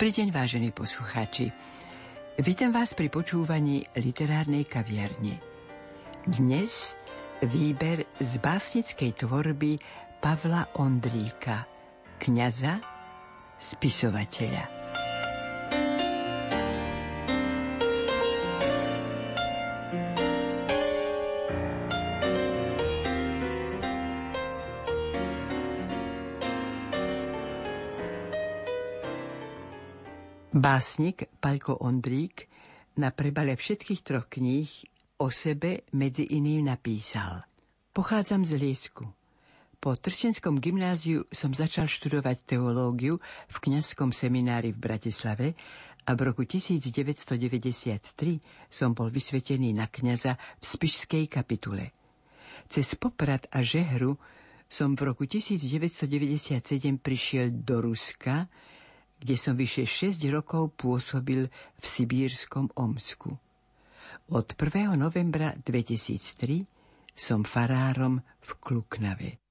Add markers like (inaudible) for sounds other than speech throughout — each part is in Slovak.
Dobrý deň, vážení poslucháči. Vítam vás pri počúvaní literárnej kaviarne. Dnes výber z básnickej tvorby Pavla Ondríka, kňaza, spisovateľa. Básnik Pajko Ondrík na prebale všetkých troch kníh o sebe medzi iným napísal. Pochádzam z Liesku. Po Trstenskom gymnáziu som začal študovať teológiu v kňazskom seminári v Bratislave a v roku 1993 som bol vysvetený na kňaza v Spišskej kapitule. Cez Poprad a Žehru som v roku 1997 prišiel do Ruska, kde som vyše 6 rokov pôsobil v Sibírskom Omsku. Od 1. novembra 2003 som farárom v Kluknave.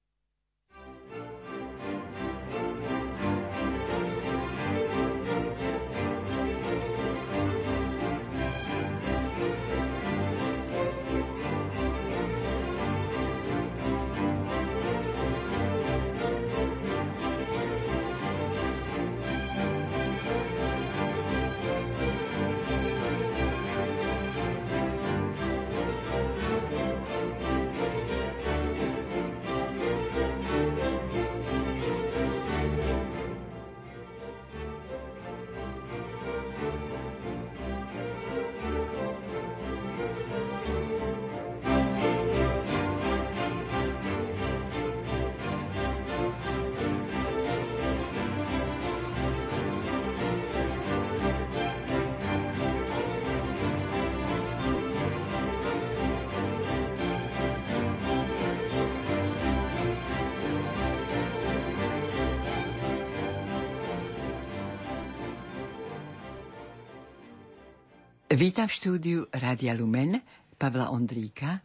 Vítam v štúdiu Rádia Lumen Pavla Ondríka,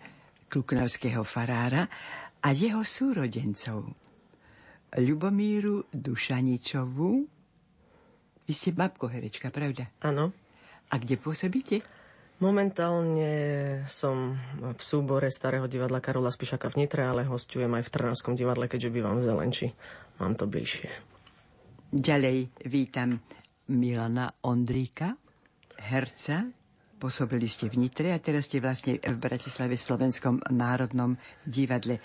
kluknavského farára a jeho súrodencov. Ľubomíru Dušaničovú. Vy ste babko herečka, pravda? Áno. A kde pôsobíte? Momentálne som v súbore Starého divadla Karola Spišaka v Nitre, ale hostujem aj v Trnavskom divadle, keďže bývam v Zelenči. Mám to bližšie. Ďalej vítam Milana Ondríka, herca, Pôsobili ste v Nitre a teraz ste vlastne v Bratislave Slovenskom národnom divadle.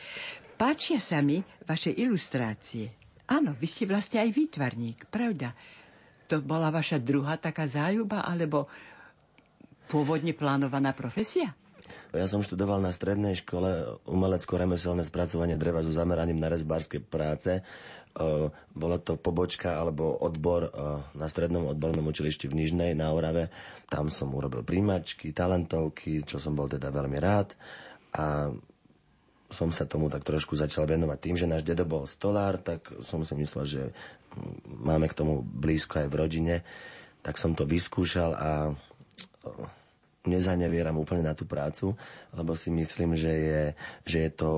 Páčia sa mi vaše ilustrácie. Áno, vy ste vlastne aj výtvarník, pravda? To bola vaša druhá taká zájuba, alebo pôvodne plánovaná profesia? Ja som študoval na strednej škole umelecko-remeselné spracovanie dreva so zameraním na rezbárske práce. Bolo to pobočka alebo odbor na strednom odbornom učilišti v Nižnej na Orave. Tam som urobil príjmačky, talentovky, čo som bol teda veľmi rád. A som sa tomu tak trošku začal venovať tým, že náš dedo bol stolár, tak som si myslel, že máme k tomu blízko aj v rodine. Tak som to vyskúšal a nezanevieram úplne na tú prácu, lebo si myslím, že je, že je to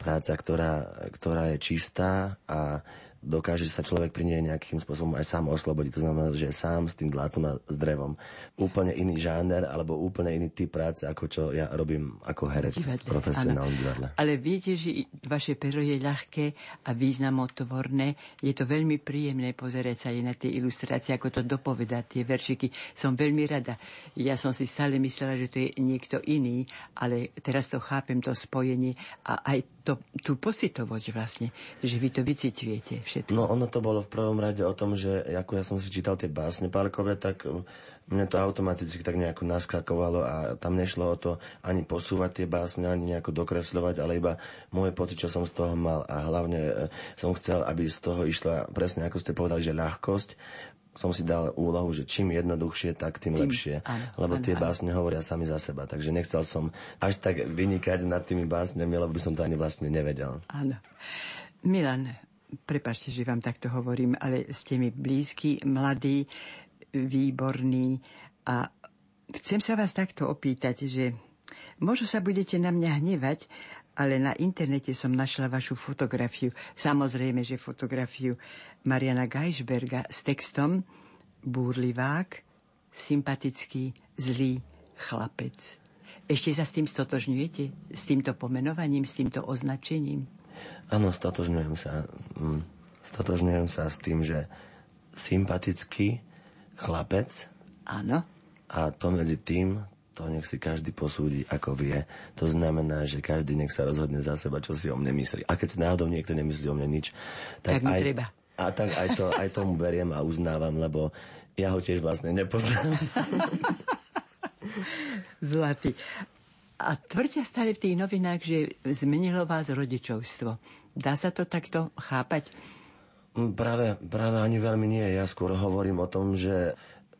práca, ktorá, ktorá je čistá a dokáže sa človek pri nej nejakým spôsobom aj sám oslobodiť. To znamená, že sám s tým dlátom a s drevom. Úplne iný žáner alebo úplne iný typ práce, ako čo ja robím ako herec v profesionálnom divadle. Ale viete, že vaše pero je ľahké a významotvorné. Je to veľmi príjemné pozerať sa aj na tie ilustrácie, ako to dopovedá, tie veršiky. Som veľmi rada. Ja som si stále myslela, že to je niekto iný, ale teraz to chápem, to spojenie a aj to, tú pocitovosť vlastne, že vy to vyciťujete všetko? No ono to bolo v prvom rade o tom, že ako ja som si čítal tie básne parkové, tak mne to automaticky tak nejako naskakovalo a tam nešlo o to ani posúvať tie básne, ani nejako dokresľovať, ale iba môj pocit, čo som z toho mal a hlavne uh, som chcel, aby z toho išla presne ako ste povedali, že ľahkosť som si dal úlohu, že čím jednoduchšie, tak tým, tým lepšie. Áno, lebo áno, tie áno. básne hovoria sami za seba. Takže nechcel som až tak vynikať nad tými básnemi, lebo by som to ani vlastne nevedel. Áno. Milan, prepačte, že vám takto hovorím, ale ste mi blízky, mladí, výborní a chcem sa vás takto opýtať, že možno sa budete na mňa hnevať, ale na internete som našla vašu fotografiu. Samozrejme, že fotografiu Mariana Geisberga s textom Búrlivák, sympatický, zlý chlapec. Ešte sa s tým stotožňujete? S týmto pomenovaním, s týmto označením? Áno, stotožňujem sa. Mm, stotožňujem sa s tým, že sympatický chlapec. Áno. A to medzi tým, to nech si každý posúdi, ako vie. To znamená, že každý nech sa rozhodne za seba, čo si o mne myslí. A keď si náhodou niekto nemyslí o mne nič, tak, tak aj, treba. A tak aj, to, aj tomu beriem a uznávam, lebo ja ho tiež vlastne nepoznám. (laughs) Zlatý. A tvrdia stále v tých novinách, že zmenilo vás rodičovstvo. Dá sa to takto chápať? Práve, práve ani veľmi nie. Ja skôr hovorím o tom, že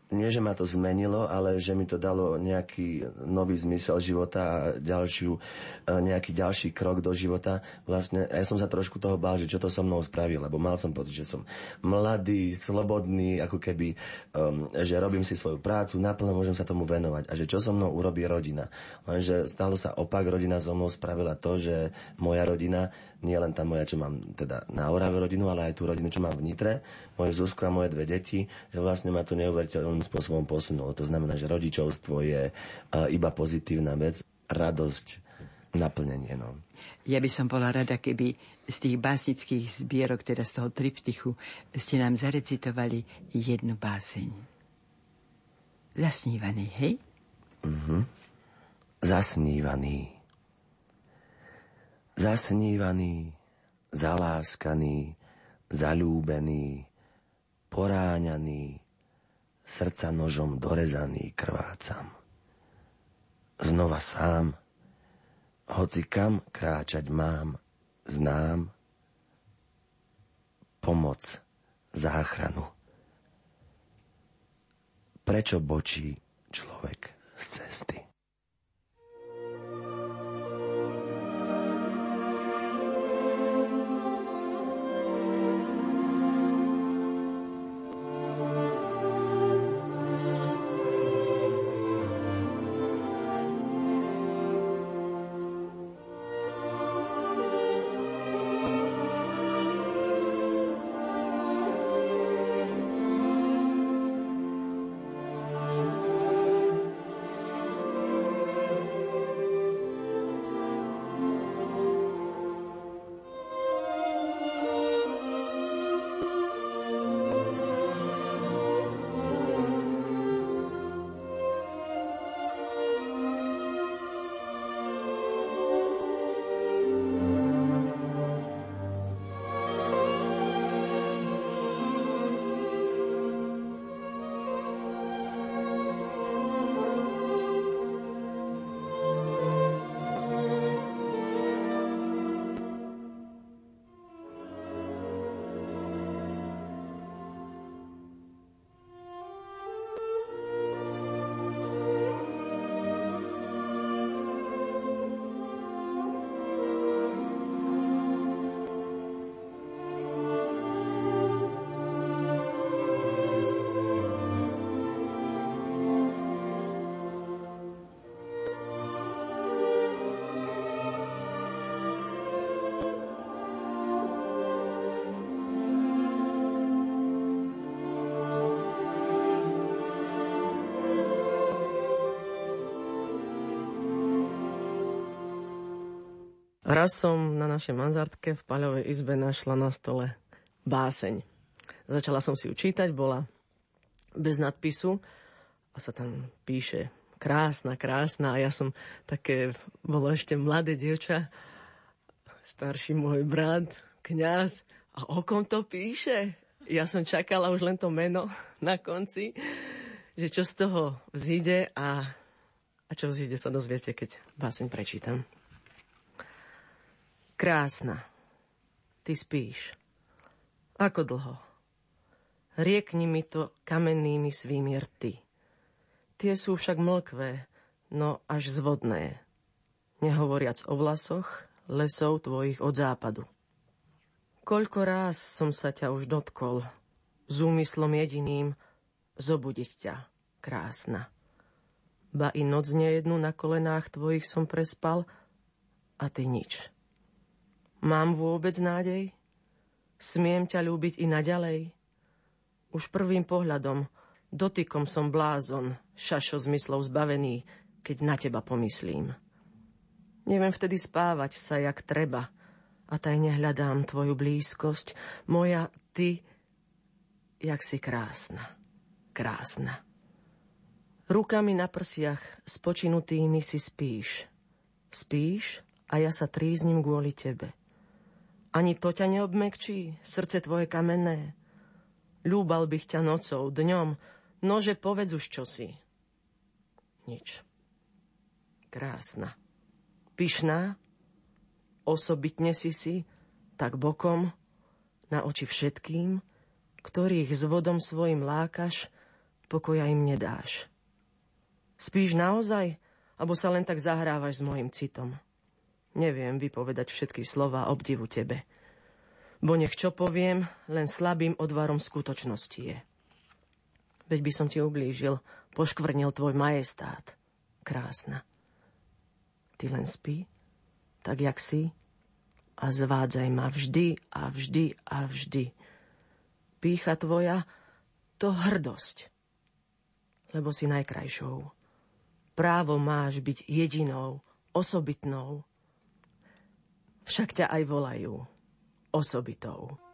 nie, že ma to zmenilo, ale že mi to dalo nejaký nový zmysel života a ďalšiu, e, nejaký ďalší krok do života. Vlastne ja som sa trošku toho bál, že čo to so mnou spravil, lebo mal som pocit, že som mladý, slobodný, ako keby, um, že robím si svoju prácu, naplno môžem sa tomu venovať a že čo so mnou urobí rodina. Lenže stalo sa opak, rodina so mnou spravila to, že moja rodina nie len tá moja, čo mám teda na Orave rodinu, ale aj tú rodinu, čo mám v Nitre, moje Zuzku a moje dve deti, že vlastne ma to neuveriteľným spôsobom posunulo. To znamená, že rodičovstvo je iba pozitívna vec, radosť, naplnenie. No. Ja by som bola rada, keby z tých básnických zbierok, teda z toho triptychu, ste nám zarecitovali jednu báseň. Zasnívaný, hej? Mhm. Zasnívaný zasnívaný, zaláskaný, zalúbený, poráňaný, srdca nožom dorezaný krvácam. Znova sám, hoci kam kráčať mám, znám pomoc, záchranu. Prečo bočí človek z cesty? Raz som na našej manzartke v paľovej izbe našla na stole báseň. Začala som si ju čítať, bola bez nadpisu a sa tam píše krásna, krásna a ja som také, bolo ešte mladé dievča, starší môj brat, kňaz a o kom to píše? Ja som čakala už len to meno (laughs) na konci, že čo z toho vzíde a, a čo vzíde sa dozviete, keď báseň prečítam. Krásna, ty spíš. Ako dlho? Riekni mi to kamennými svými rty. Tie sú však mlkvé, no až zvodné. Nehovoriac o vlasoch, lesov tvojich od západu. Koľko ráz som sa ťa už dotkol, s úmyslom jediným zobudiť ťa, krásna. Ba i noc nejednu na kolenách tvojich som prespal a ty nič. Mám vôbec nádej? Smiem ťa ľúbiť i naďalej? Už prvým pohľadom, dotykom som blázon, šašo zmyslov zbavený, keď na teba pomyslím. Neviem vtedy spávať sa, jak treba – a tajne hľadám tvoju blízkosť. Moja ty, jak si krásna, krásna. Rukami na prsiach spočinutými si spíš. Spíš a ja sa tríznim kvôli tebe. Ani to ťa neobmekčí, srdce tvoje kamenné. Ľúbal bych ťa nocou, dňom, nože povedz už čosi. Nič. Krásna. Pyšná, osobitne si si, tak bokom, na oči všetkým, ktorých s vodom svojim lákaš, pokoja im nedáš. Spíš naozaj, alebo sa len tak zahrávaš s mojim citom? Neviem vypovedať všetky slova obdivu tebe. Bo nech čo poviem, len slabým odvarom skutočnosti je. Veď by som ti ublížil, poškvrnil tvoj majestát. Krásna. Ty len spí, tak jak si, a zvádzaj ma vždy a vždy a vždy. Pícha tvoja, to hrdosť, lebo si najkrajšou. Právo máš byť jedinou, osobitnou. Však ťa aj volajú osobitou.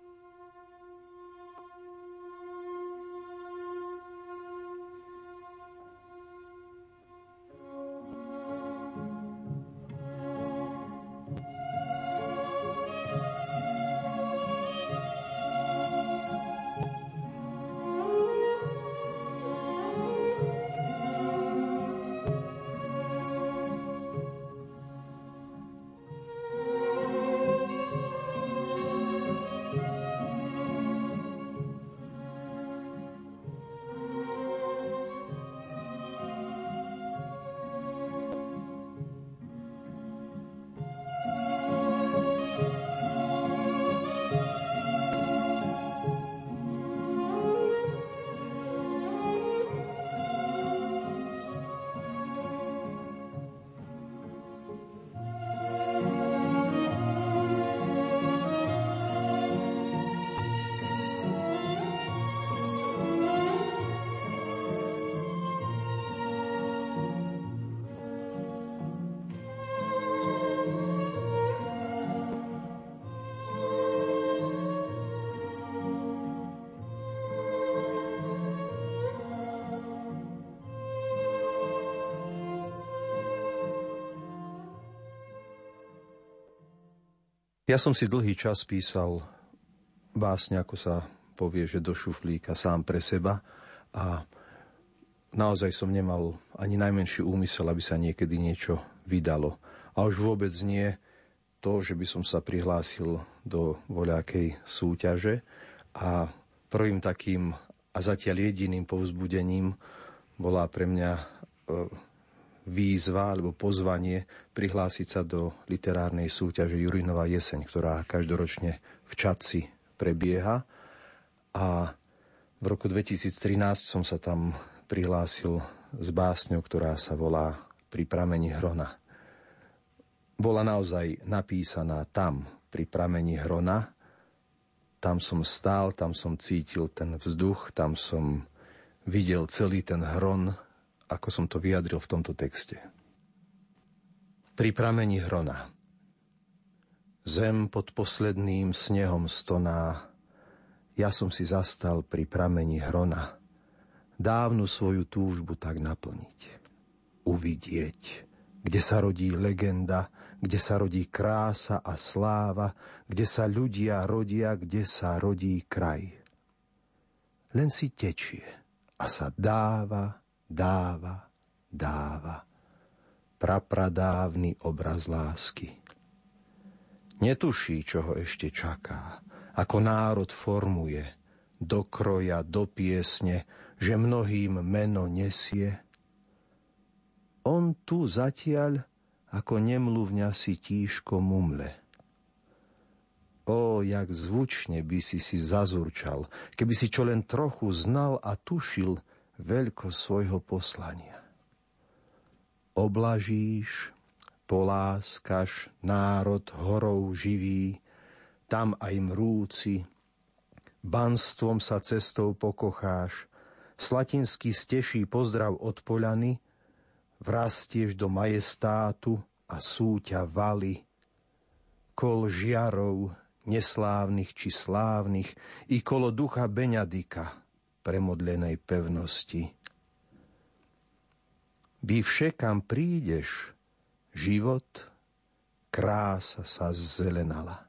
Ja som si dlhý čas písal básne, ako sa povie, že do šuflíka sám pre seba a naozaj som nemal ani najmenší úmysel, aby sa niekedy niečo vydalo. A už vôbec nie to, že by som sa prihlásil do voľakej súťaže a prvým takým a zatiaľ jediným povzbudením bola pre mňa e, výzva alebo pozvanie prihlásiť sa do literárnej súťaže Jurinová jeseň, ktorá každoročne v Čadci prebieha. A v roku 2013 som sa tam prihlásil s básňou, ktorá sa volá Pri pramení Hrona. Bola naozaj napísaná tam, pri pramení Hrona. Tam som stál, tam som cítil ten vzduch, tam som videl celý ten hron ako som to vyjadril v tomto texte. Pri pramení hrona. Zem pod posledným snehom stoná, ja som si zastal pri pramení hrona, dávnu svoju túžbu tak naplniť. Uvidieť, kde sa rodí legenda, kde sa rodí krása a sláva, kde sa ľudia rodia, kde sa rodí kraj. Len si tečie a sa dáva, dáva, dáva. Prapradávny obraz lásky. Netuší, čo ho ešte čaká, ako národ formuje, do kroja, do piesne, že mnohým meno nesie. On tu zatiaľ ako nemluvňa si tíško mumle. O, jak zvučne by si si zazurčal, keby si čo len trochu znal a tušil veľko svojho poslania. Oblažíš, poláskaš národ horou živý, tam aj mrúci, banstvom sa cestou pokocháš, slatinský steší pozdrav od Poľany, vrastieš do majestátu a súťa valy, kol žiarov, neslávnych či slávnych, i kolo ducha Beňadika, premodlenej pevnosti. By všekam prídeš, život, krása sa zelenala.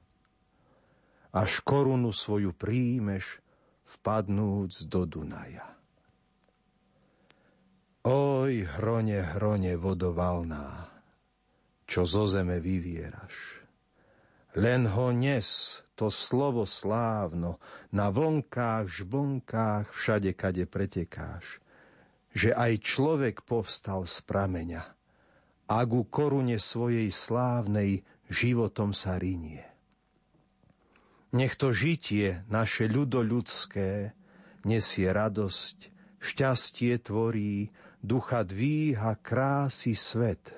Až korunu svoju príjmeš, vpadnúc do Dunaja. Oj, hrone, hrone vodovalná, čo zo zeme vyvieraš. Len ho nes, to slovo slávno, na vlnkách, žblnkách, všade, kade pretekáš, že aj človek povstal z prameňa a ku korune svojej slávnej životom sa rinie. Nech to žitie naše ľudoľudské nesie radosť, šťastie tvorí, ducha dvíha krásy svet.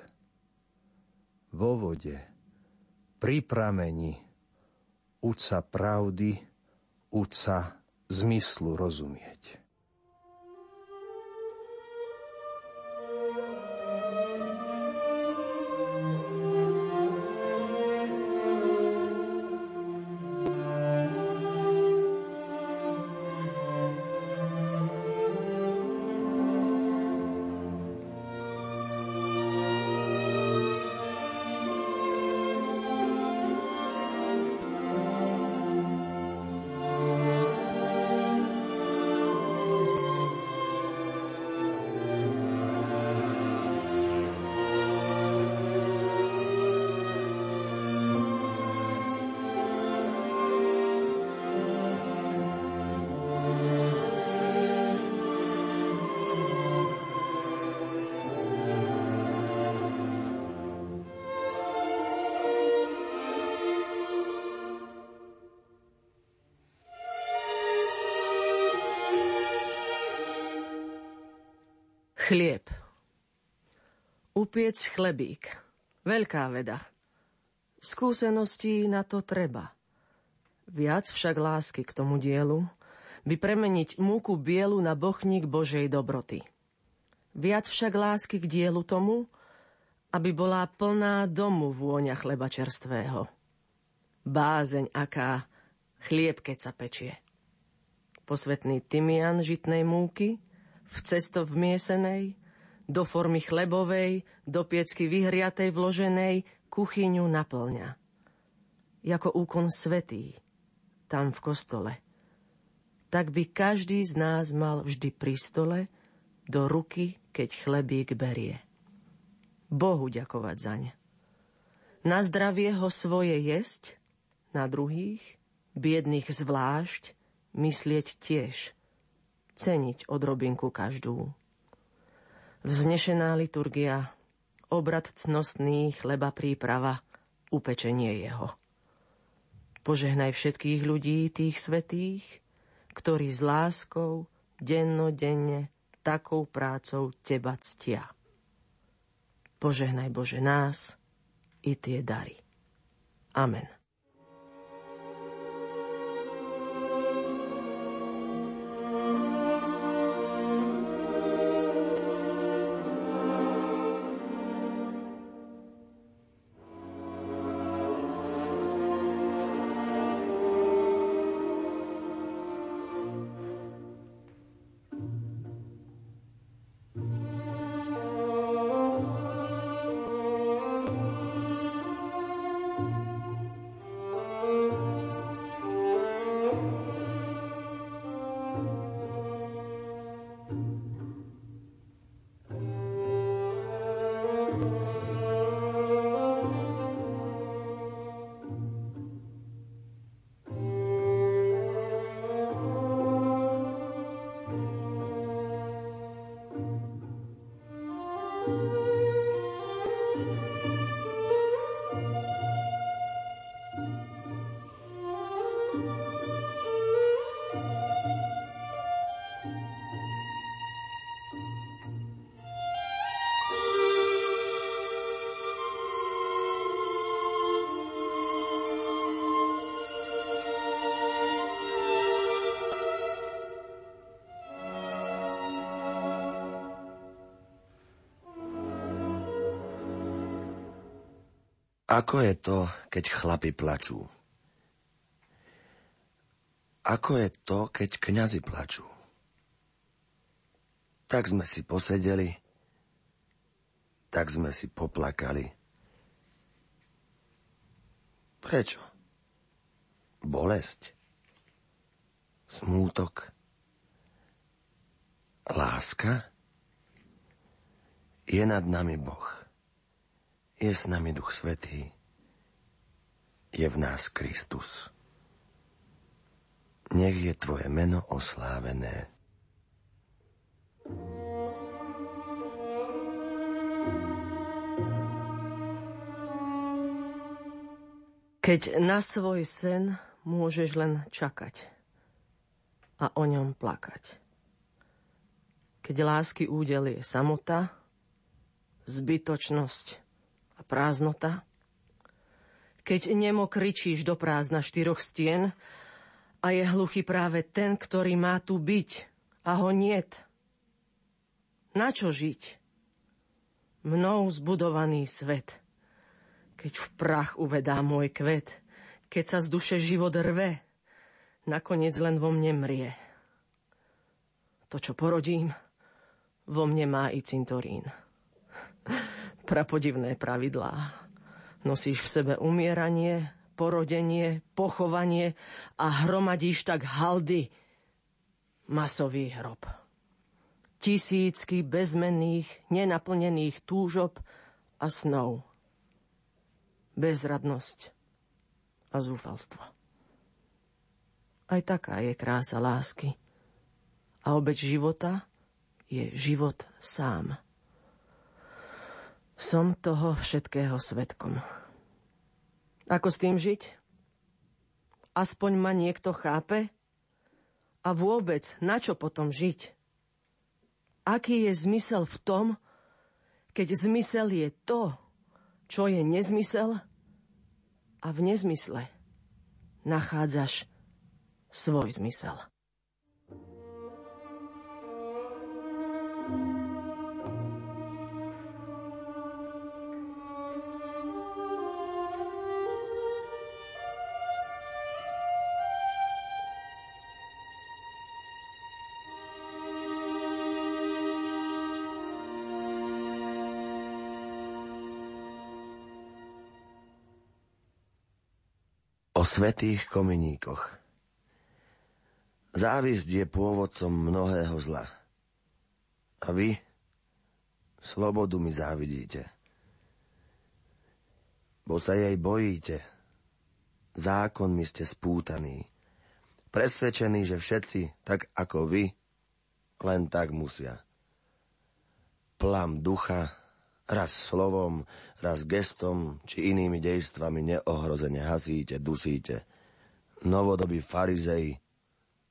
Vo vode, pri prameni, uca pravdy, uca zmyslu rozumieť. Chlieb. Upiec chlebík. Veľká veda. Skúseností na to treba. Viac však lásky k tomu dielu by premeniť múku bielu na bochník Božej dobroty. Viac však lásky k dielu tomu, aby bola plná domu vôňa chleba čerstvého. Bázeň aká, chlieb keď sa pečie. Posvetný tymian žitnej múky – v cesto vmiesenej, do formy chlebovej, do piecky vyhriatej vloženej, kuchyňu naplňa. Jako úkon svetý, tam v kostole. Tak by každý z nás mal vždy pri stole do ruky, keď chlebík berie. Bohu ďakovať zaň. Na zdravie ho svoje jesť, na druhých, biedných zvlášť, myslieť tiež – ceniť odrobinku každú. Vznešená liturgia, obrad cnostný, chleba príprava, upečenie jeho. Požehnaj všetkých ľudí, tých svetých, ktorí s láskou dennodenne takou prácou teba ctia. Požehnaj Bože nás i tie dary. Amen. Ako je to, keď chlapi plačú? Ako je to, keď kňazi plačú? Tak sme si posedeli, tak sme si poplakali. Prečo? Bolesť? Smútok? Láska? Je nad nami Boh. Je s nami Duch Svetý. Je v nás Kristus. Nech je Tvoje meno oslávené. Keď na svoj sen môžeš len čakať a o ňom plakať. Keď lásky údel je samota, zbytočnosť a prázdnota, keď nemo kričíš do prázdna štyroch stien a je hluchý práve ten, ktorý má tu byť a ho niet. Na čo žiť? Mnou zbudovaný svet – keď v prach uvedá môj kvet, keď sa z duše život rve, nakoniec len vo mne mrie. To, čo porodím, vo mne má i cintorín. (laughs) Prapodivné pravidlá. Nosíš v sebe umieranie, porodenie, pochovanie a hromadíš tak haldy. Masový hrob. Tisícky bezmenných, nenaplnených túžob a snov bezradnosť a zúfalstvo. Aj taká je krása lásky. A obeď života je život sám. Som toho všetkého svetkom. Ako s tým žiť? Aspoň ma niekto chápe? A vôbec, na čo potom žiť? Aký je zmysel v tom, keď zmysel je to, čo je nezmysel a v nezmysle nachádzaš svoj zmysel. Svetých kominíkoch. Závisť je pôvodcom mnohého zla. A vy slobodu mi závidíte. Bo sa jej bojíte. Zákonmi ste spútaní. Presvedčení, že všetci, tak ako vy, len tak musia. Plam ducha Raz slovom, raz gestom či inými dejstvami neohrozene hasíte, dusíte. Novodobí farizei,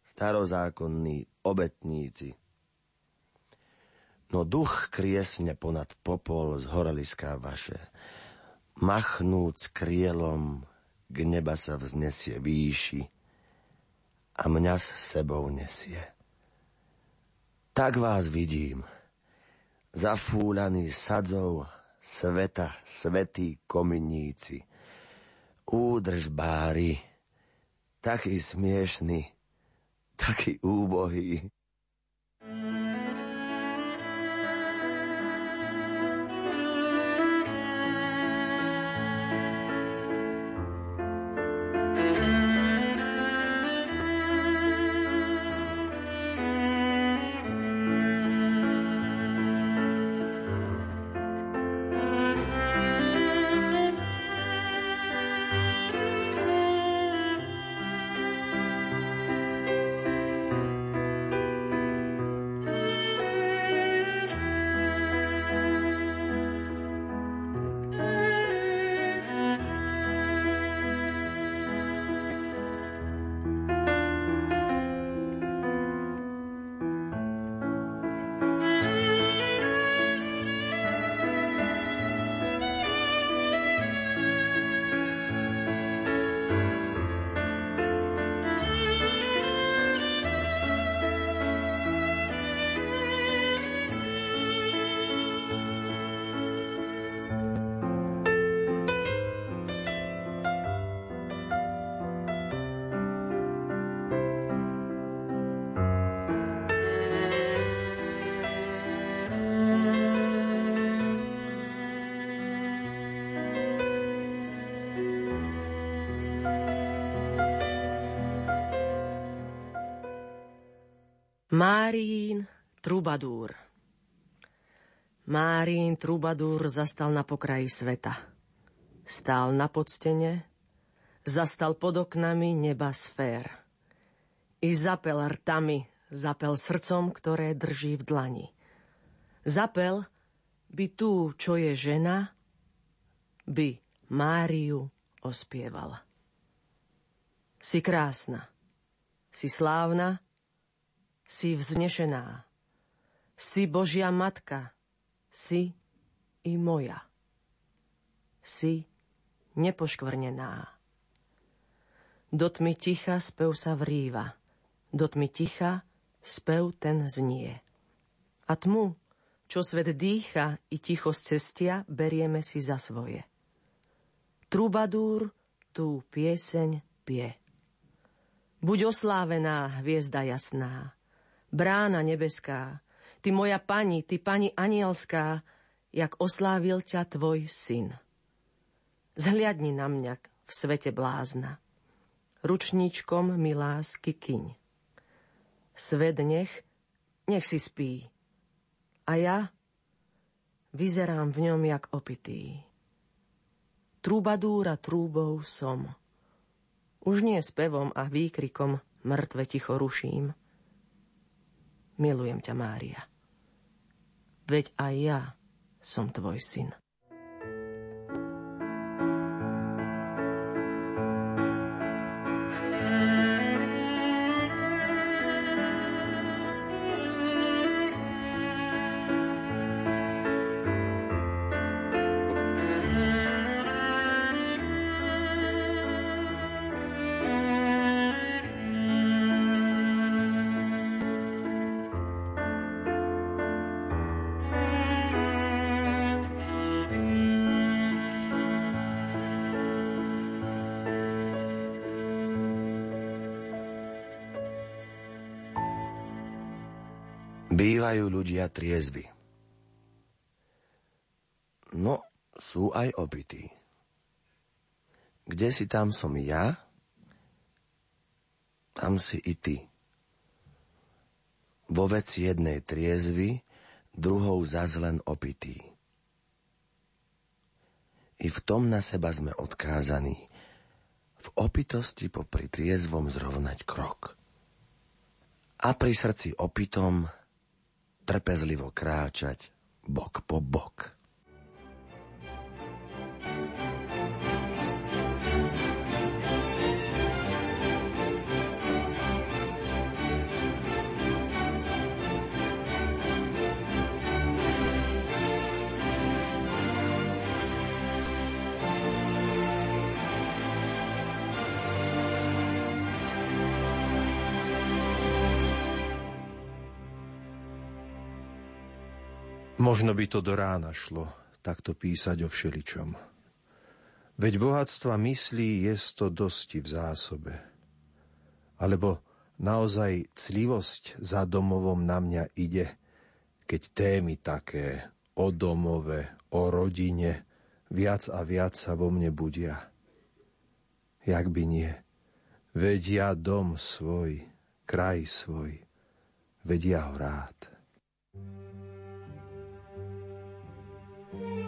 starozákonní obetníci. No duch kriesne ponad popol z horaliská vaše. Machnúc krielom, k neba sa vznesie výši a mňa s sebou nesie. Tak vás vidím – zafúľaní sadzov sveta, svetí kominíci. Údrž bári, taký smiešný, taký úbohý. Márín Trubadúr Márín Trubadúr zastal na pokraji sveta. Stál na podstene, zastal pod oknami neba sfér. I zapel rtami, zapel srdcom, ktoré drží v dlani. Zapel by tú, čo je žena, by Máriu ospieval. Si krásna, si slávna, si vznešená. Si Božia matka, si i moja. Si nepoškvrnená. Do tmy ticha spev sa vrýva, do tmy ticha spev ten znie. A tmu, čo svet dýcha i tichosť cestia, berieme si za svoje. Trubadúr tú pieseň pie. Buď oslávená, hviezda jasná, brána nebeská, ty moja pani, ty pani anielská, jak oslávil ťa tvoj syn. Zhliadni na mňa v svete blázna, ručníčkom mi lásky kyň. Svet nech, nech si spí, a ja vyzerám v ňom jak opitý. Trúbadúra trúbou som. Už nie spevom a výkrikom mŕtve ticho ruším Milujem ťa, Mária. Veď aj ja som tvoj syn. Bývajú ľudia triezvy. No, sú aj opití. Kde si tam som ja, tam si i ty. Vo veci jednej triezvy, druhou zas opitý. I v tom na seba sme odkázaní, v opitosti popri triezvom zrovnať krok. A pri srdci opitom trpezlivo kráčať bok po bok. Možno by to do rána šlo, takto písať o všeličom. Veď bohatstva myslí je to dosti v zásobe. Alebo naozaj clivosť za domovom na mňa ide, keď témy také o domove, o rodine, viac a viac sa vo mne budia. Jak by nie, veď ja dom svoj, kraj svoj, veď ja ho rád. Thank you.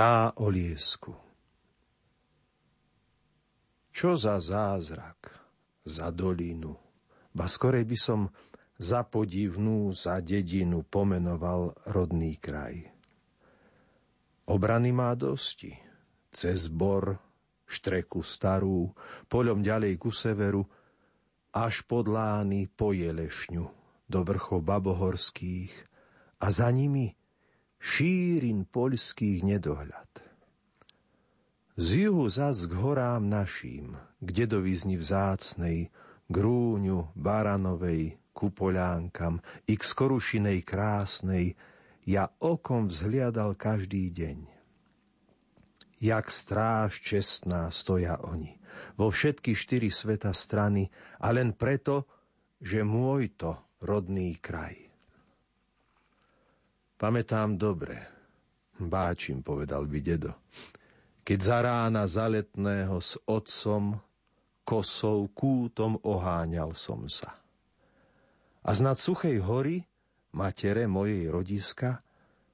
Tá o liesku. Čo za zázrak, za dolinu, ba skorej by som za podivnú, za dedinu pomenoval rodný kraj. Obrany má dosti, cez bor, štreku starú, poľom ďalej ku severu, až pod lány po Jelešňu, do vrchov babohorských a za nimi šírin poľských nedohľad. Z juhu zas k horám naším, kde do vizni vzácnej, grúňu, baranovej, kupoľánkam i k skorušinej krásnej, ja okom vzhliadal každý deň. Jak stráž čestná stoja oni, vo všetky štyri sveta strany, a len preto, že môj to rodný kraj. Pamätám dobre, báčim, povedal by dedo, keď za rána zaletného s otcom kosou kútom oháňal som sa. A znad suchej hory, matere mojej rodiska,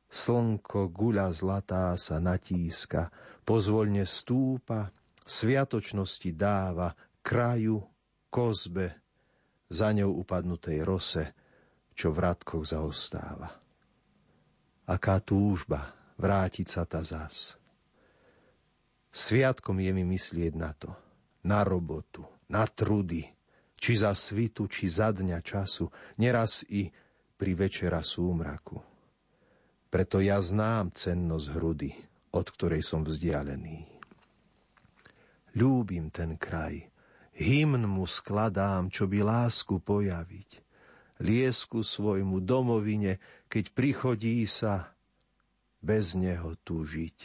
slnko guľa zlatá sa natíska, pozvoľne stúpa, sviatočnosti dáva, kraju, kozbe, za ňou upadnutej rose, čo v radkoch zaostáva aká túžba vrátiť sa ta zas. Sviatkom je mi myslieť na to, na robotu, na trudy, či za svitu, či za dňa času, neraz i pri večera súmraku. Preto ja znám cennosť hrudy, od ktorej som vzdialený. Ľúbim ten kraj, hymn mu skladám, čo by lásku pojaviť liesku svojmu domovine, keď prichodí sa bez neho túžiť.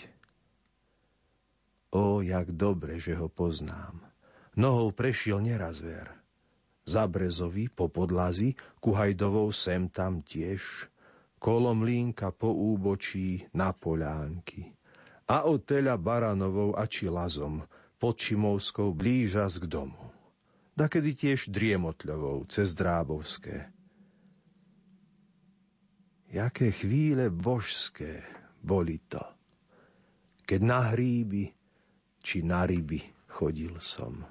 O, jak dobre, že ho poznám. Nohou prešiel neraz ver. Za brezovi po podlazi, kuhajdovou sem tam tiež, kolom línka po úbočí na polánky. A od teľa baranovou a či lazom, pod Čimovskou blížas k domu. Dakedy tiež driemotľovou cez Drábovské Jaké chvíle božské boli to, keď na hríby či na ryby chodil som.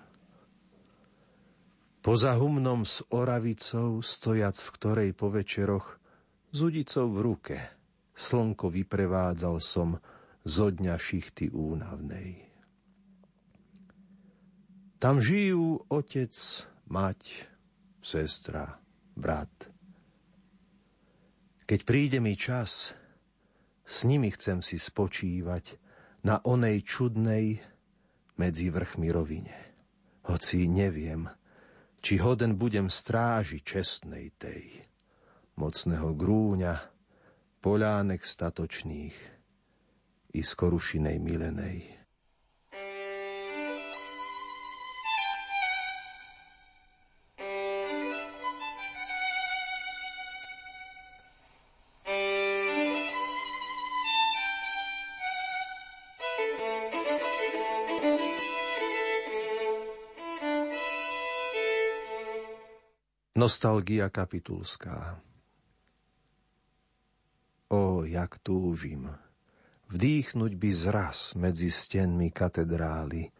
Poza humnom s oravicou, stojac v ktorej po večeroch, s udicou v ruke, slnko vyprevádzal som zo dňa šichty únavnej. Tam žijú otec, mať, sestra, brat – keď príde mi čas, s nimi chcem si spočívať na onej čudnej medzi vrchmi rovine. Hoci neviem, či hoden budem stráži čestnej tej, mocného grúňa, polánek statočných i skorušinej milenej. Nostalgia kapitulská. O, jak túžim vdýchnuť by zraz medzi stenmi katedrály,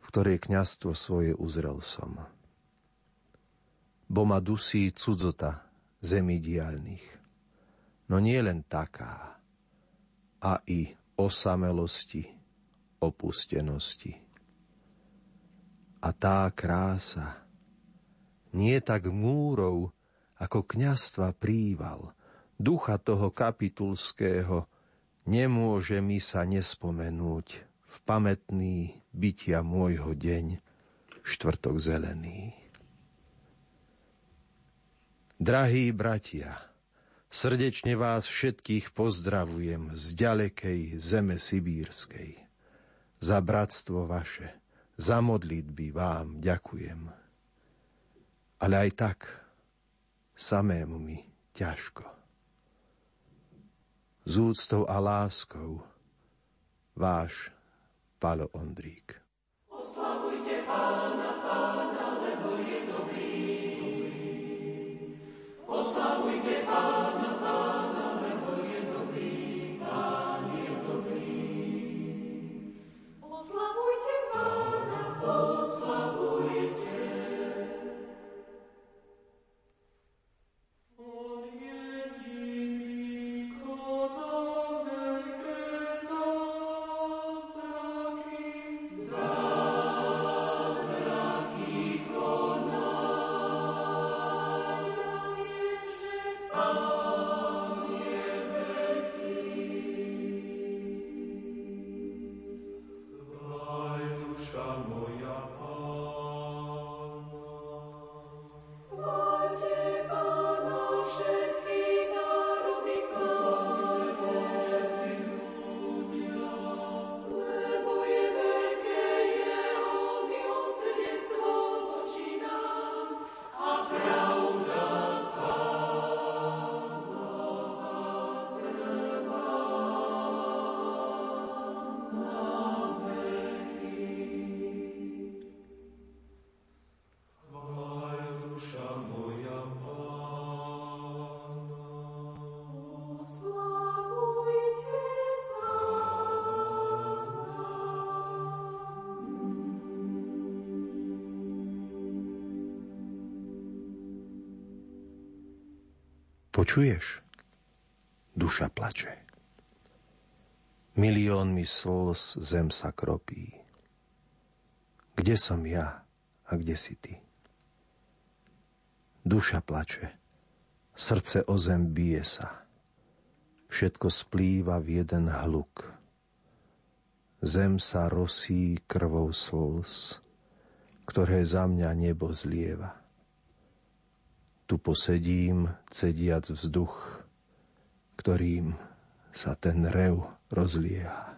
v ktorej kňastvo svoje uzrel som. Bo ma dusí cudzota zemi diálnych, no nie len taká, a i osamelosti, opustenosti. A tá krása, nie tak múrov, ako kňastva príval, ducha toho kapitulského, nemôže mi sa nespomenúť v pamätný bytia môjho deň, štvrtok zelený. Drahí bratia, srdečne vás všetkých pozdravujem z ďalekej zeme Sibírskej. Za bratstvo vaše, za modlitby vám ďakujem ale aj tak samému mi ťažko. Z úctou a láskou váš Palo Ondrík. Počuješ? Duša plače. Miliónmi slz zem sa kropí. Kde som ja a kde si ty? Duša plače, srdce o zem bije sa. Všetko splýva v jeden hluk. Zem sa rosí krvou slz, ktoré za mňa nebo zlieva. Tu posedím, cediac vzduch, ktorým sa ten rev rozlieha.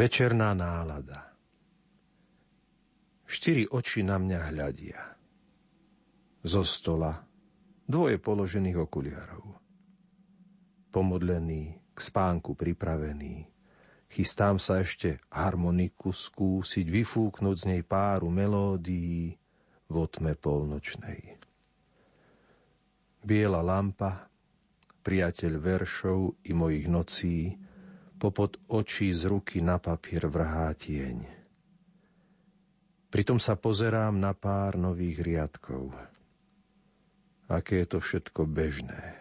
Večerná nálada. Štyri oči na mňa hľadia. Zo stola dvoje položených okuliarov. Pomodlený, k spánku pripravený, chystám sa ešte harmoniku skúsiť, vyfúknuť z nej páru melódií v otme polnočnej. Biela lampa, priateľ veršov i mojich nocí, popod očí z ruky na papier vrhá tieň. Pritom sa pozerám na pár nových riadkov. Aké je to všetko bežné.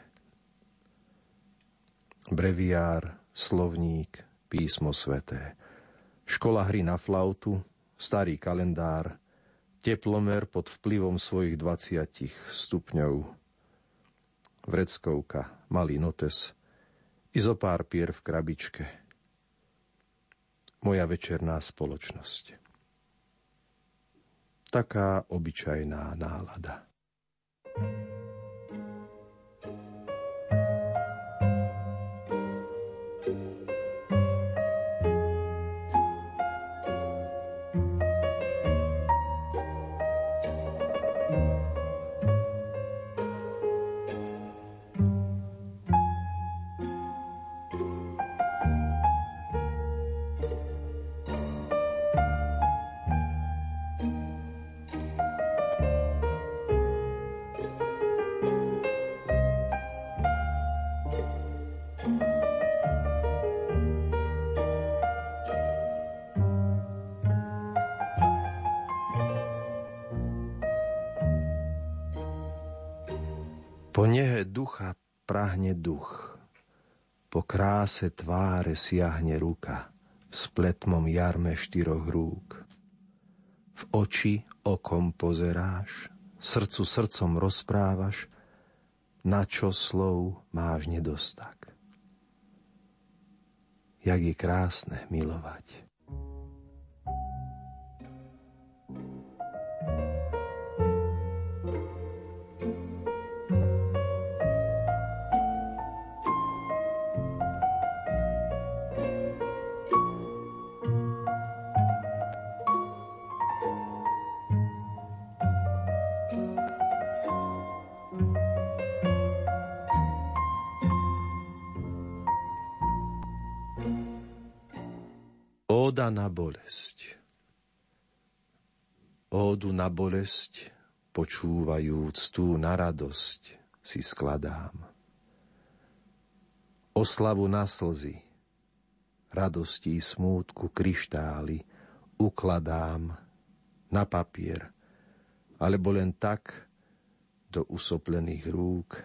Breviár, slovník, písmo sveté. Škola hry na flautu, starý kalendár, teplomer pod vplyvom svojich 20 stupňov. Vreckovka, malý notes – i zo pár pier v krabičke. Moja večerná spoločnosť. Taká obyčajná nálada. thank you ducha prahne duch, po kráse tváre siahne ruka, v spletmom jarme štyroch rúk. V oči okom pozeráš, srdcu srdcom rozprávaš, na čo slov máš nedostak. Jak je krásne milovať. Na bolesť. Ódu na bolesť, počúvajúc tú na radosť, si skladám. Oslavu na slzy, radosti i smútku kryštály ukladám na papier, alebo len tak do usoplených rúk,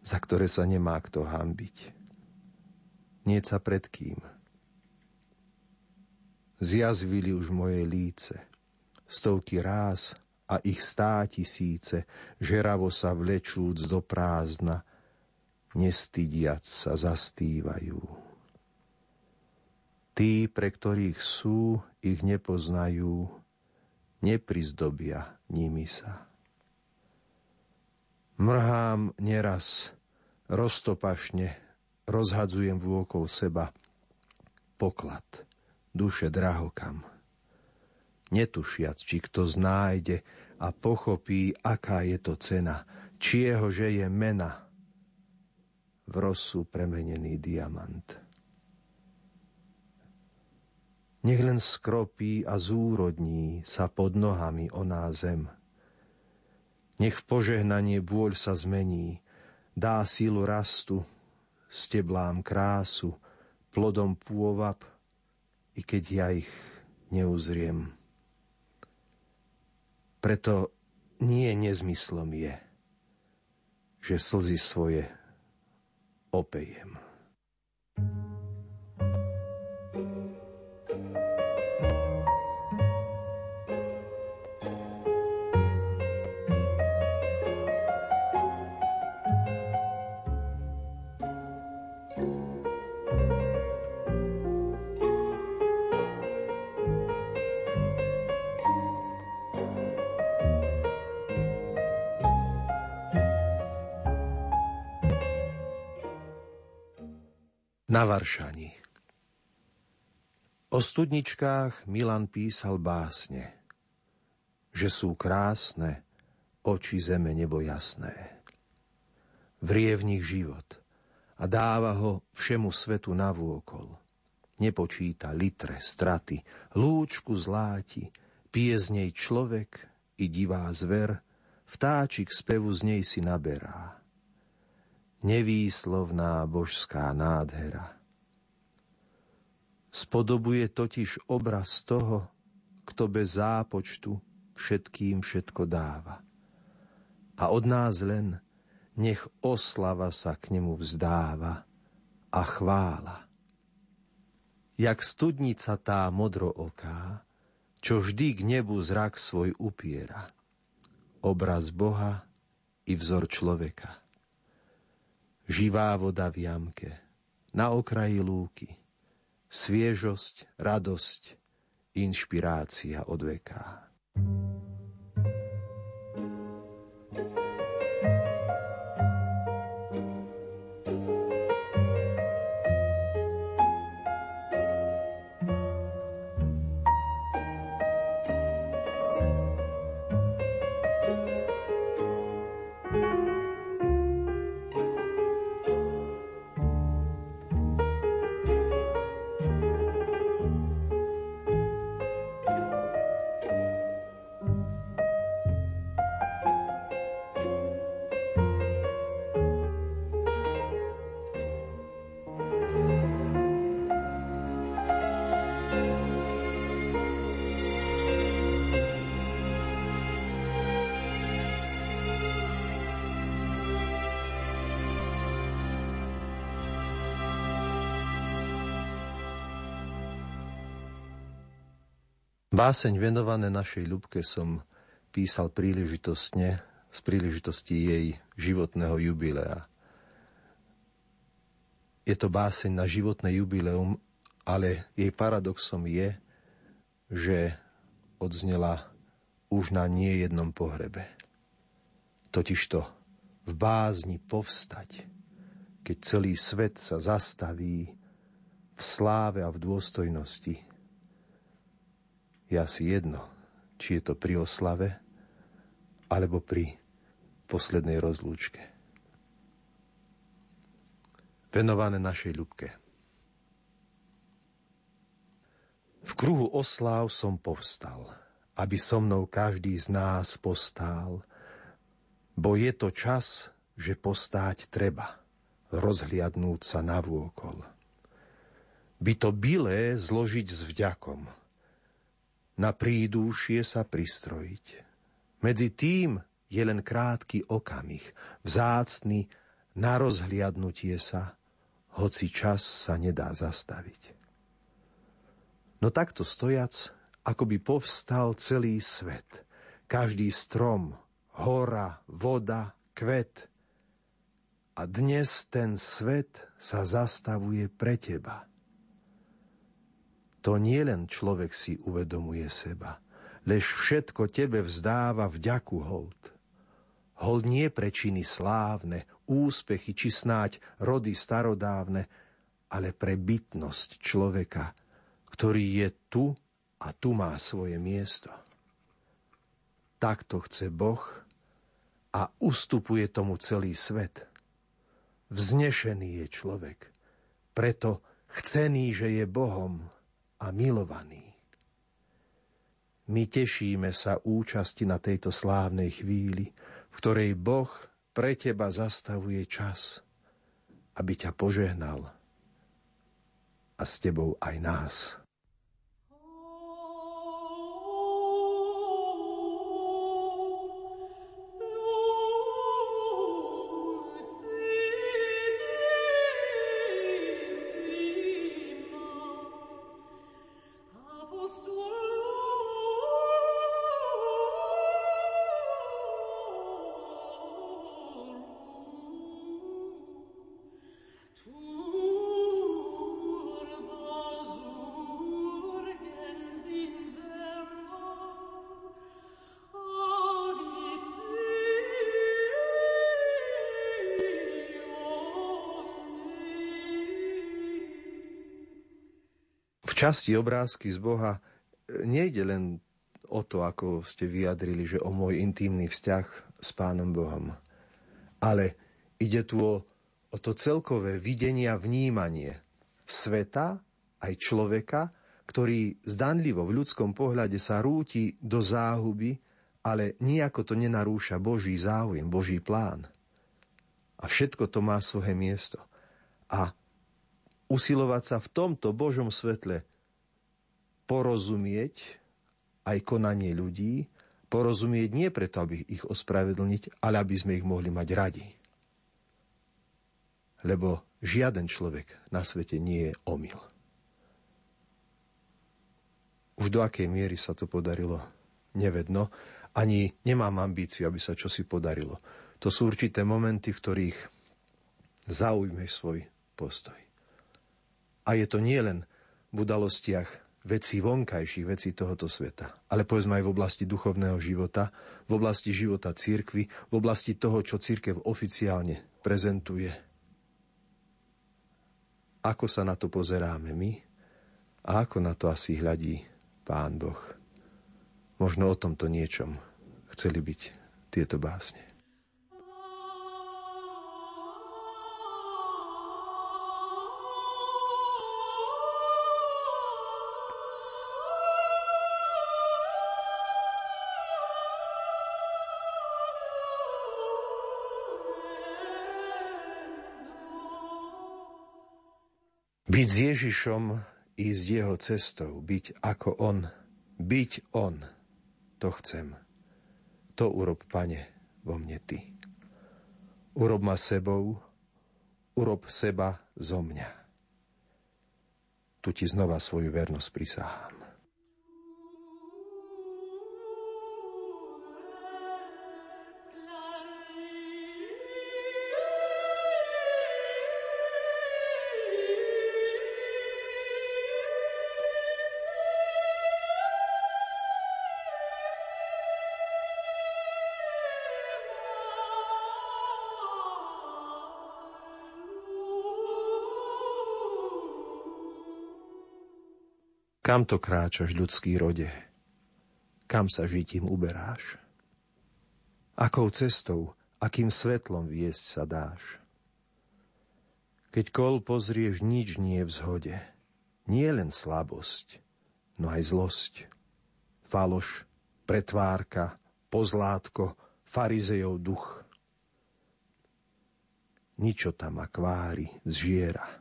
za ktoré sa nemá kto hambiť. Nie sa pred kým. Zjazvili už moje líce, stovky ráz a ich stá tisíce, žeravo sa vlečúc do prázdna, nestydiac sa zastývajú. Tí, pre ktorých sú, ich nepoznajú, neprizdobia nimi sa. Mrhám neraz, roztopašne, rozhadzujem vôkol seba poklad, duše drahokam. Netušiac, či kto znájde a pochopí, aká je to cena, či jeho, že je mena v rosu premenený diamant. Nech len skropí a zúrodní sa pod nohami oná zem. Nech v požehnanie bôľ sa zmení, dá sílu rastu, steblám krásu, plodom pôvab, i keď ja ich neuzriem. Preto nie nezmyslom je, že slzy svoje opejem. Na Varšani O studničkách Milan písal básne, že sú krásne oči zeme nebo jasné. Vrie v nich život a dáva ho všemu svetu navôkol. Nepočíta litre, straty, lúčku zláti, pije z nej človek i divá zver, vtáčik spevu z nej si naberá nevýslovná božská nádhera. Spodobuje totiž obraz toho, kto bez zápočtu všetkým všetko dáva. A od nás len nech oslava sa k nemu vzdáva a chvála. Jak studnica tá modrooká, čo vždy k nebu zrak svoj upiera. Obraz Boha i vzor človeka živá voda v jamke, na okraji lúky, sviežosť, radosť, inšpirácia od veká. Báseň venované našej ľubke som písal príležitostne z príležitosti jej životného jubilea. Je to báseň na životné jubileum, ale jej paradoxom je, že odznela už na nie jednom pohrebe. Totižto v bázni povstať, keď celý svet sa zastaví v sláve a v dôstojnosti, je asi jedno, či je to pri oslave, alebo pri poslednej rozlúčke. Venované našej ľubke. V kruhu osláv som povstal, aby so mnou každý z nás postál, bo je to čas, že postáť treba rozhliadnúť sa na vôkol. By to bilé zložiť s vďakom, na prídúšie sa pristrojiť. Medzi tým je len krátky okamih, vzácny na rozhliadnutie sa, hoci čas sa nedá zastaviť. No takto stojac, ako by povstal celý svet. Každý strom, hora, voda, kvet. A dnes ten svet sa zastavuje pre teba. To nie len človek si uvedomuje seba, lež všetko tebe vzdáva vďaku hold. Hold nie pre činy slávne, úspechy či snáď rody starodávne, ale pre bytnosť človeka, ktorý je tu a tu má svoje miesto. Takto chce Boh a ustupuje tomu celý svet. Vznešený je človek, preto chcený, že je Bohom a milovaný. My tešíme sa účasti na tejto slávnej chvíli, v ktorej Boh pre teba zastavuje čas, aby ťa požehnal a s tebou aj nás. Časti obrázky z Boha e, nejde len o to, ako ste vyjadrili, že o môj intimný vzťah s Pánom Bohom. Ale ide tu o, o to celkové videnie a vnímanie sveta aj človeka, ktorý zdanlivo v ľudskom pohľade sa rúti do záhuby, ale nejako to nenarúša Boží záujem, Boží plán. A všetko to má svoje miesto. A usilovať sa v tomto Božom svetle porozumieť aj konanie ľudí, porozumieť nie preto, aby ich ospravedlniť, ale aby sme ich mohli mať radi. Lebo žiaden človek na svete nie je omyl. Už do akej miery sa to podarilo, nevedno, ani nemám ambíciu, aby sa čosi podarilo. To sú určité momenty, v ktorých zaujmeš svoj postoj. A je to nie len v udalostiach veci vonkajších, veci tohoto sveta, ale povedzme aj v oblasti duchovného života, v oblasti života církvy, v oblasti toho, čo církev oficiálne prezentuje. Ako sa na to pozeráme my a ako na to asi hľadí Pán Boh. Možno o tomto niečom chceli byť tieto básne. Byť s Ježišom, ísť jeho cestou, byť ako on, byť on, to chcem. To urob, pane, vo mne ty. Urob ma sebou, urob seba zo mňa. Tu ti znova svoju vernosť prisahám. Kam to kráčaš, ľudský rode? Kam sa žitím uberáš? Akou cestou, akým svetlom viesť sa dáš? Keď kol pozrieš, nič nie je v zhode. Nie len slabosť, no aj zlosť. Faloš, pretvárka, pozlátko, farizejov duch. ničota ma kvári, zžiera.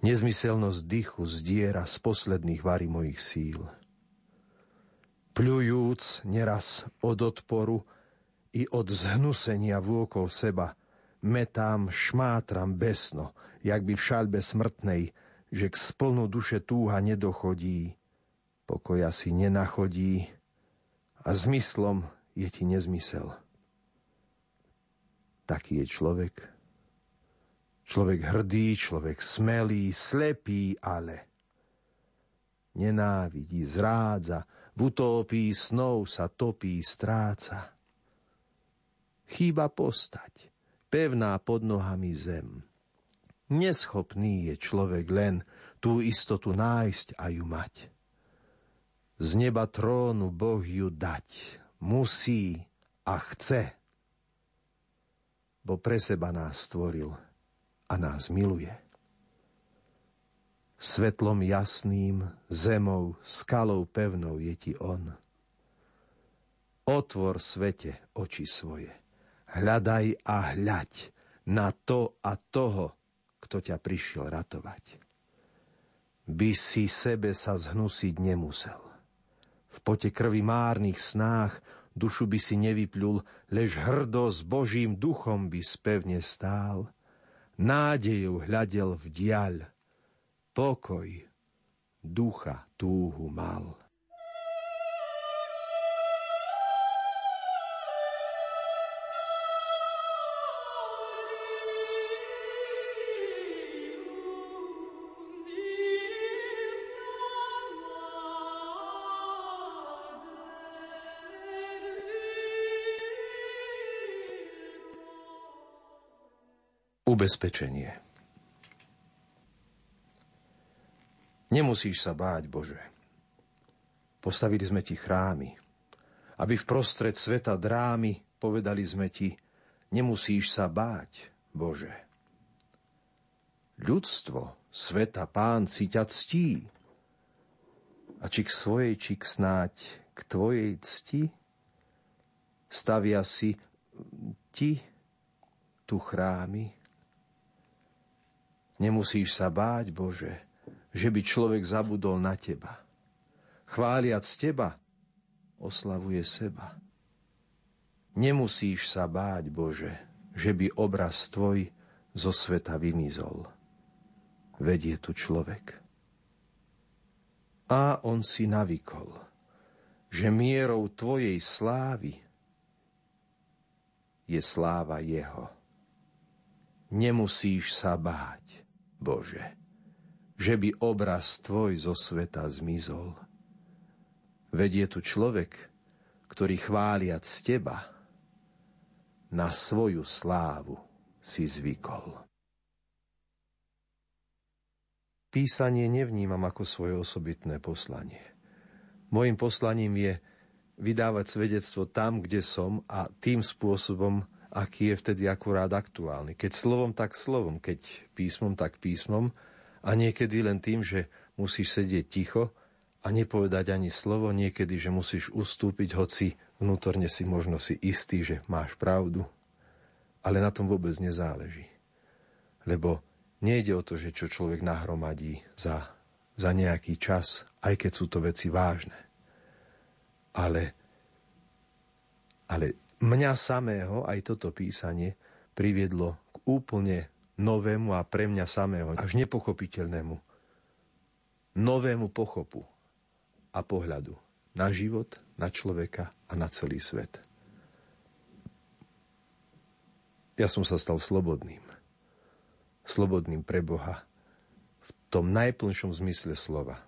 Nezmyselnosť dychu zdiera z posledných vary mojich síl. Pľujúc neraz od odporu i od zhnusenia vôkol seba, metám, šmátram besno, jak by v šalbe smrtnej, že k splnu duše túha nedochodí, pokoja si nenachodí a zmyslom je ti nezmysel. Taký je človek. Človek hrdý, človek smelý, slepý, ale nenávidí, zrádza, v utópii snov sa topí, stráca. Chýba postať, pevná pod nohami zem. Neschopný je človek len tú istotu nájsť a ju mať. Z neba trónu Boh ju dať musí a chce bo pre seba nás stvoril a nás miluje. Svetlom jasným, zemou, skalou pevnou je ti on. Otvor svete oči svoje, hľadaj a hľaď na to a toho, kto ťa prišiel ratovať. By si sebe sa zhnusiť nemusel. V pote krvi márnych snách dušu by si nevyplul, lež hrdo s Božím duchom by spevne stál. Nádejou hľadel v diaľ, pokoj ducha túhu mal. Ubezpečenie. Nemusíš sa báť, Bože. Postavili sme ti chrámy, aby v prostred sveta drámy povedali sme ti, nemusíš sa báť, Bože. Ľudstvo, sveta pán si ťa ctí. A či k svojej, či k snáď k tvojej cti, stavia si ti tu chrámy, Nemusíš sa báť, Bože, že by človek zabudol na teba. Chváliac teba, oslavuje seba. Nemusíš sa báť, Bože, že by obraz tvoj zo sveta vymizol. Vedie tu človek. A on si navykol, že mierou tvojej slávy je sláva jeho. Nemusíš sa báť Bože, že by obraz Tvoj zo sveta zmizol. Vedie tu človek, ktorý chváliac Teba na svoju slávu si zvykol. Písanie nevnímam ako svoje osobitné poslanie. Mojím poslaním je vydávať svedectvo tam, kde som a tým spôsobom, aký je vtedy akurát aktuálny. Keď slovom, tak slovom, keď písmom, tak písmom a niekedy len tým, že musíš sedieť ticho a nepovedať ani slovo, niekedy, že musíš ustúpiť, hoci vnútorne si možno si istý, že máš pravdu. Ale na tom vôbec nezáleží. Lebo nejde o to, že čo človek nahromadí za, za nejaký čas, aj keď sú to veci vážne. Ale, ale Mňa samého aj toto písanie priviedlo k úplne novému a pre mňa samého až nepochopiteľnému novému pochopu a pohľadu na život, na človeka a na celý svet. Ja som sa stal slobodným. Slobodným pre Boha v tom najplnšom zmysle slova.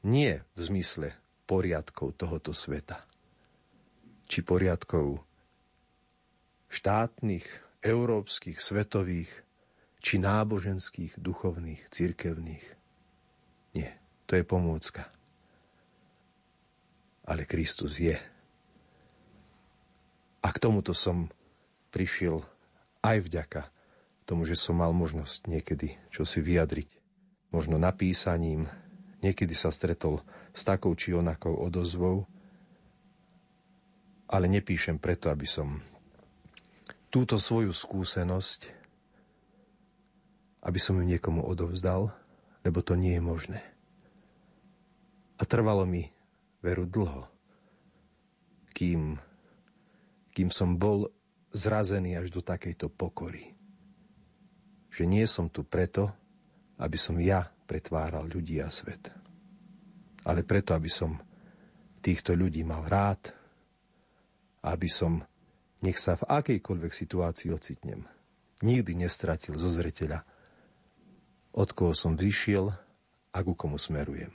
Nie v zmysle poriadkov tohoto sveta či poriadkov štátnych, európskych, svetových, či náboženských, duchovných, cirkevných. Nie, to je pomôcka. Ale Kristus je. A k tomuto som prišiel aj vďaka tomu, že som mal možnosť niekedy čo si vyjadriť. Možno napísaním, niekedy sa stretol s takou či onakou odozvou, ale nepíšem preto, aby som túto svoju skúsenosť, aby som ju niekomu odovzdal, lebo to nie je možné. A trvalo mi veru dlho, kým, kým som bol zrazený až do takejto pokory. Že nie som tu preto, aby som ja pretváral ľudí a svet, ale preto, aby som týchto ľudí mal rád, aby som, nech sa v akejkoľvek situácii ocitnem, nikdy nestratil zo zreteľa, od koho som vyšiel a ku komu smerujem.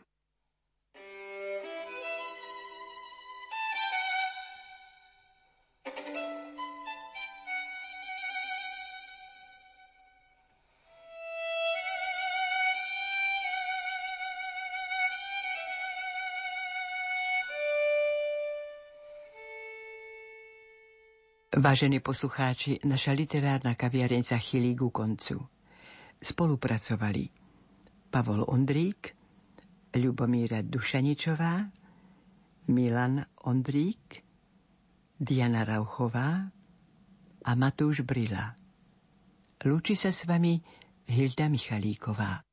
Vážení poslucháči, naša literárna kaviareň sa chýli ku koncu. Spolupracovali Pavol Ondrík, Ľubomíra Dušaničová, Milan Ondrík, Diana Rauchová a Matúš Brila. Lúči sa s vami Hilda Michalíková.